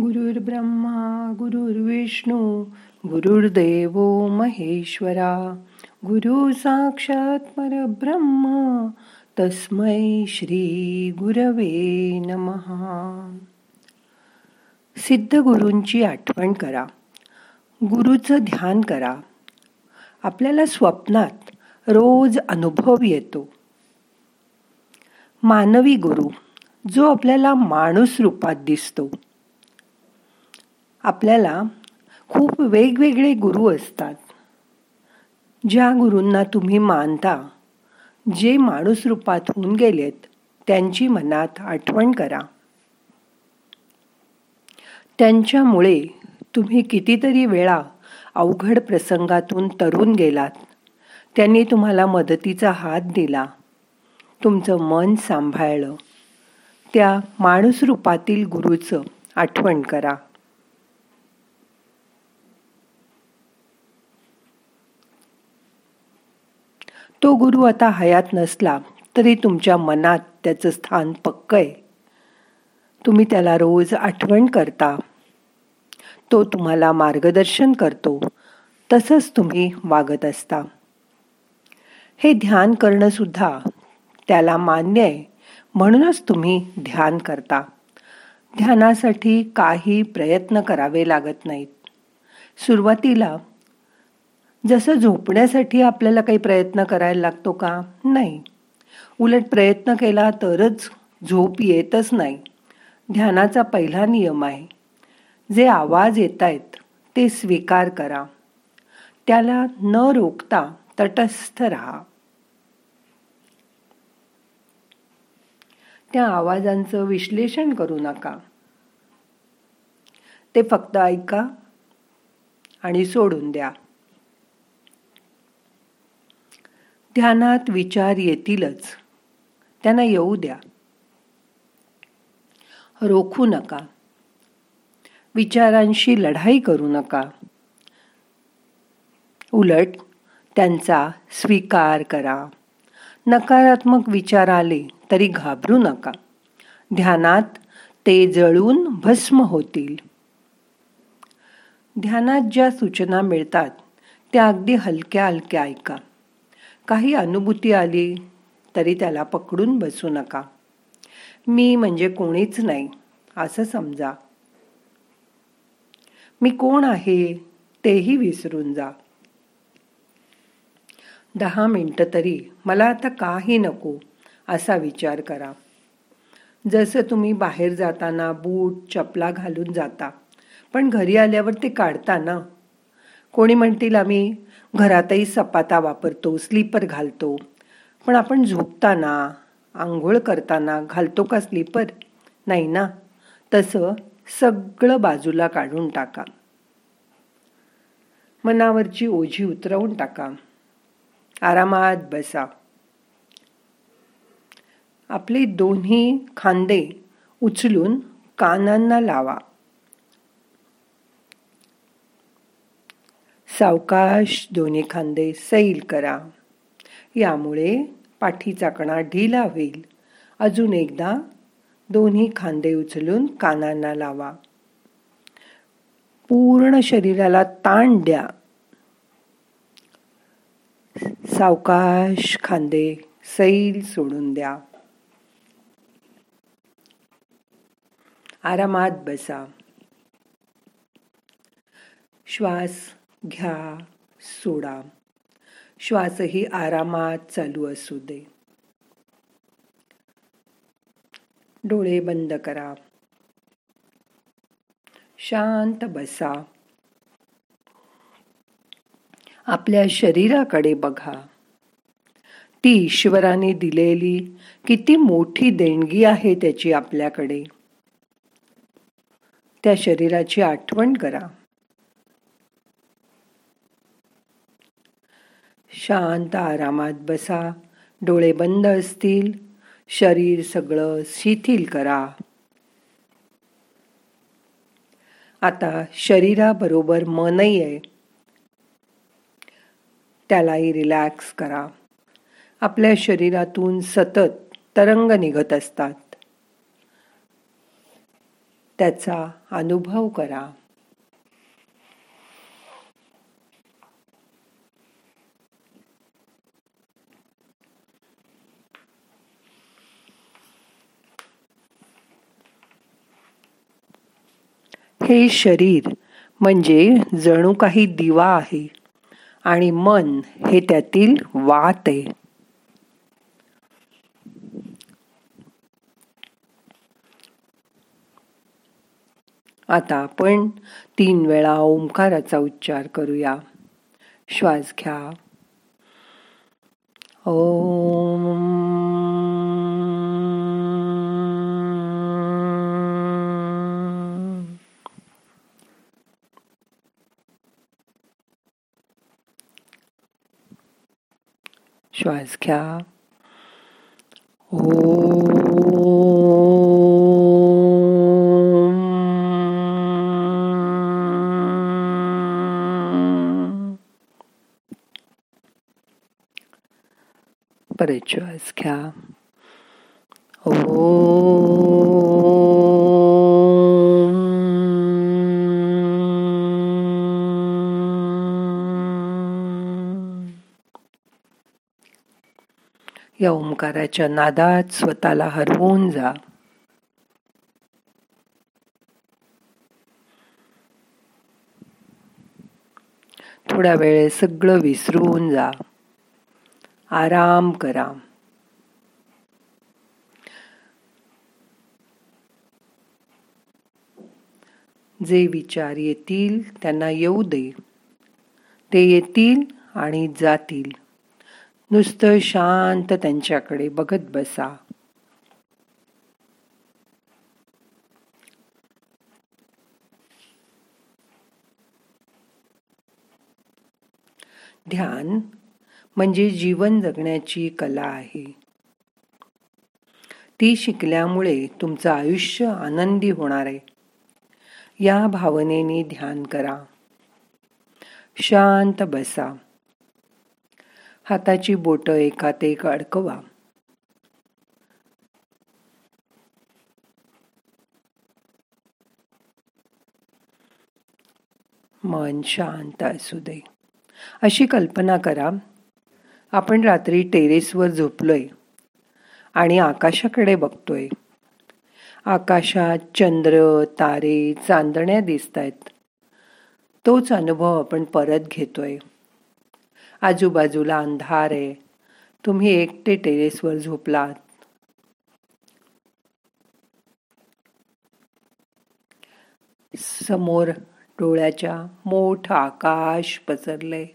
गुरुर्ब्रह्मा गुरुर्विष्णू गुरुर्देव महेश्वरा. गुरु साक्षात परब्रह्म तस्मै श्री गुरवे नमहा सिद्ध गुरूंची आठवण करा. गुरुचं ध्यान करा. आपल्याला स्वप्नात रोज अनुभव येतो. मानवी गुरु जो आपल्याला माणूस रूपात दिसतो. आपल्याला खूप वेगवेगळे गुरु असतात. ज्या गुरूंना तुम्ही मानता जे माणूस रूपात होऊन गेलेत त्यांची मनात आठवण करा. त्यांच्यामुळे तुम्ही कितीतरी वेळा अवघड प्रसंगातून तरुण गेलात. त्यांनी तुम्हाला मदतीचा हात दिला. तुमचं मन सांभाळलं. त्या माणूस रूपातील गुरुचं आठवण करा. तो गुरु आता हयात नसला तरी तुमच्या मनात त्याचं स्थान पक्क आहे तुम्ही त्याला रोज आठवण करता. तो तुम्हाला मार्गदर्शन करतो. तसंच तुम्ही वागत असता. हे ध्यान करणंसुद्धा त्याला मान्य आहे. म्हणूनच तुम्ही ध्यान करता. ध्यानासाठी काही प्रयत्न करावे लागत नाहीत. सुरुवातीला जसं झोपण्यासाठी आपल्याला काही प्रयत्न करायला लागतो का? नाही. उलट प्रयत्न केला तरच झोप येतच नाही. ध्यानाचा पहिला नियम आहे. जे आवाज येत आहेत ते स्वीकार करा. त्याला न रोखता तटस्थ राहा. त्या आवाजांचं विश्लेषण करू नका. ते फक्त ऐका आणि सोडून द्या. ध्यानात विचार येतीलच. त्यांना येऊ द्या. रोखू नका. विचारांशी लढाई करू नका. उलट त्यांचा स्वीकार करा. नकारात्मक विचार आले तरी घाबरू नका. ध्यानात ते जळून भस्म होतील. ध्यानात ज्या सूचना मिळतात त्या अगदी हलक्या हलक्या ऐका. काही अनुभूती आली तरी त्याला पकडून बसू नका. मी म्हणजे कोणीच नाही असं समजा. मी कोण आहे तेही विसरून जा. दहा मिनटं तरी मला आता काही नको असा विचार करा. जसं तुम्ही बाहेर जाताना बूट चपला घालून जाता पण घरी आल्यावर ते काढता ना. कोणी म्हणतील आम्ही घरातही सपाता वापरतो स्लीपर घालतो. पण आपण झोपताना आंघोळ करताना घालतो का स्लीपर? नाही ना. तसं सगळं बाजूला काढून टाका. मनावरची ओझी उतरवून टाका. आरामात बसा. आपले दोन्ही खांदे उचलून कानांना लावा. सावकाश दोन्ही खांदे सैल करा. यामुळे पाठीचा कणा ढिला होईल. अजून एकदा दोन्ही खांदे उचलून कानांना लावा. पूर्ण शरीराला ताण द्या. सावकाश खांदे सैल सोडून द्या. आरामात बसा. श्वास घ्या सोडा. श्वासही आरामात चालू असू दे. डोळे बंद करा. शांत बसा. आपल्या शरीराकडे बघा. ती ईश्वराने दिलेली किती मोठी देणगी आहे त्याची आपल्याकडे. त्या शरीराची आठवण करा. शांत आरामात बसा. डोळे बंद असतील. शरीर सगळं शिथिल करा. आता शरीराबरोबर मनही आहे त्यालाही रिलॅक्स करा. आपल्या शरीरातून सतत तरंग निघत असतात. त्याचा अनुभव करा. हे शरीर म्हणजे जणू काही दिवा आहे आणि मन हे त्यातील वात आहे. आता आपण तीन वेळा ओंकाराचा उच्चार करूया. श्वास घ्या. ओम श्वास घ्या ओ परत श्वास घ्या. ओ या ओंकाराच्या नादात स्वतःला हरवून जा. थोड्या वेळ सगळं विसरून जा. आराम करा. जे विचार येतील त्यांना येऊ दे. ते येतील आणि जातील. नुसतं शांत त्यांच्याकडे बघत बसा. ध्यान म्हणजे जीवन जगण्याची कला आहे. ती शिकल्यामुळे तुमचं आयुष्य आनंदी होणार आहे. या भावनेने ध्यान करा. शांत बसा. हाताची बोट एकात एक अडकवा. मन शांत असू दे. अशी कल्पना करा. आपण रात्री टेरेसवर झोपलोय आणि आकाशाकडे बघतोय. आकाशात चंद्र तारे चांदण्या दिसत आहेत तोच अनुभव आपण परत घेतोय. आजूबाजूला अंधार आहे. तुम्ही एकटे टेरेसवर झोपलात. समोर डोळ्याच्या मोठ आकाश पसरले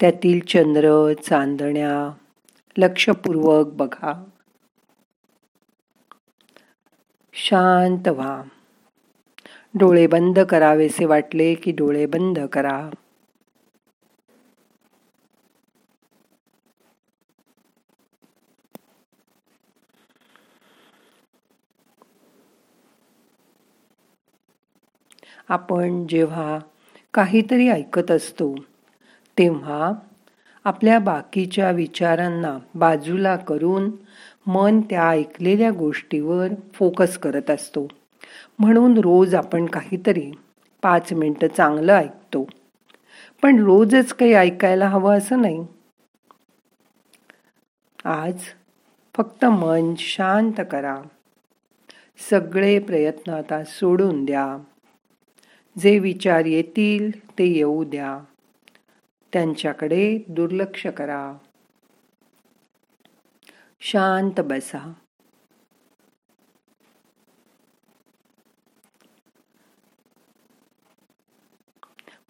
त्यातील चंद्र चांदण्या लक्षपूर्वक बघा. शांत व्हा. डोळे बंद करावेसे वाटले की डोळे बंद करा. आपण जेव्हा काहीतरी ऐकत असतो तेव्हा आपल्या बाकीच्या विचारांना बाजूला करून मन त्या ऐकलेल्या गोष्टीवर फोकस करत असतो. म्हणून रोज आपण काहीतरी पाच मिनटं चांगलं ऐकतो. पण रोजच काही ऐकायला हवं असं नाही. आज फक्त मन शांत करा. सगळे प्रयत्न आता सोडून द्या. जे विचार येतील ते येऊ द्या. त्यांच्याकडे दुर्लक्ष करा. शांत बसा.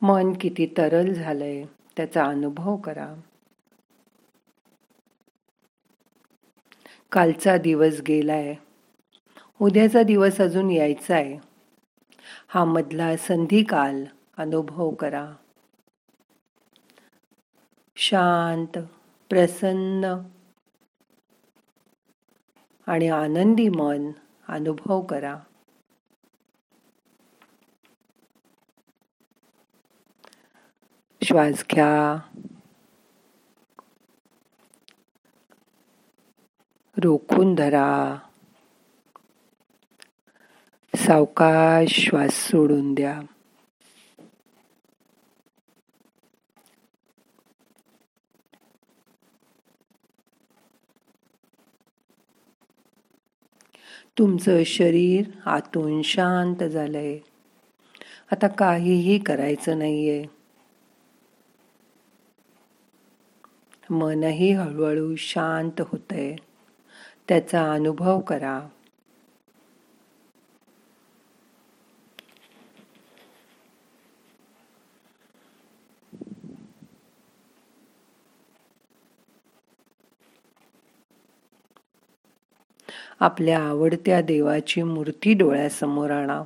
मन किती तरल झालंय त्याचा अनुभव करा. कालचा दिवस गेलाय. उद्याचा दिवस अजून यायचा आहे हा मधला संधिकाल अनुभव करा. शांत प्रसन्न आणि आनंदी मन अनुभव करा. श्वास घ्या. रोखून धरा. सावकाश श्वास सोडून द्या. तुमचं शरीर आतून शांत झालंय. आता काहीही करायचं नाहीये. मनही हळूहळू शांत होतंय. त्याचा अनुभव करा. आपल्या आवडत्या देवाची मूर्ती डोळ्यासमोर आणा.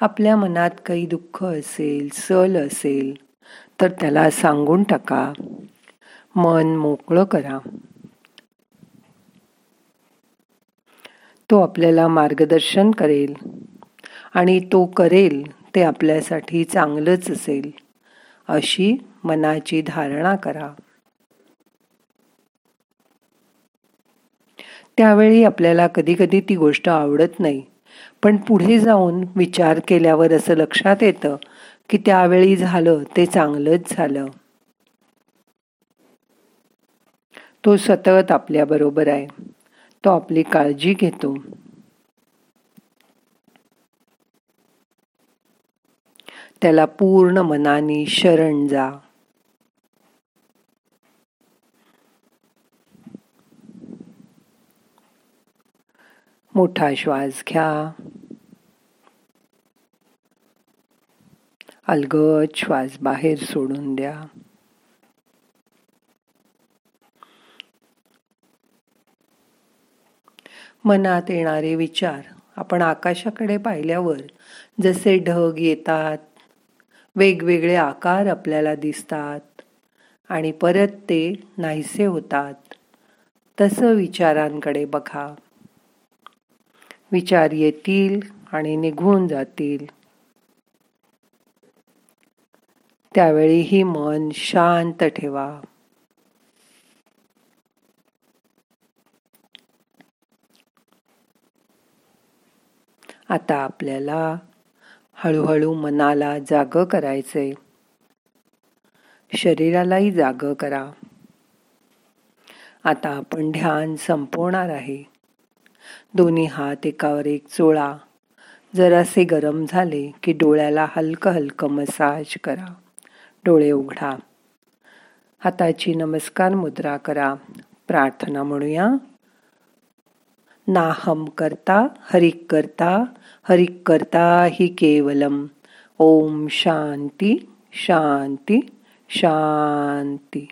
आपल्या मनात काही दुःख असेल सल असेल तर त्याला सांगून टाका. मन मोकळं करा. तो आपल्याला मार्गदर्शन करेल आणि तो करेल ते आपल्यासाठी चांगलंच असेल अशी मनाची धारणा करा. त्यावेळी आपल्याला कधी कधी ती गोष्ट आवडत नाही. पण पुढे जाऊन विचार केल्यावर असं लक्षात येतं की त्यावेळी झालं ते चांगलंच झालं. तो सतत आपल्याबरोबर आहे. तो आपली काळजी घेतो. त्याला पूर्ण मनाने शरण जा. मोठा श्वास घ्या. अलगद श्वास बाहेर सोडून द्या. मनात येणारे विचार आपण आकाशाकडे पाहिल्यावर जसे ढग येतात वेगवेगळे आकार आपल्याला दिसतात आणि परत ते नाहीसे होतात. तसं विचारांकडे बघा. विचार येतील आणि निघून जातील. त्यावेळीही मन शांत ठेवा. आता आपल्याला हळूहळू मनाला जाग करायचंय. शरीरालाही जाग करा. आता आपण ध्यान संपवणार आहे. दोन्ही हात एकावर एक चोळा. जरासे गरम झाले की डोळ्याला हलकं हलकं मसाज करा. डोळे उघडा. हाताची नमस्कार मुद्रा करा. प्रार्थना म्हणूया. नाहम करता हरिक करता हरिक करता हि केवलम. ओम शांती शांती शांती.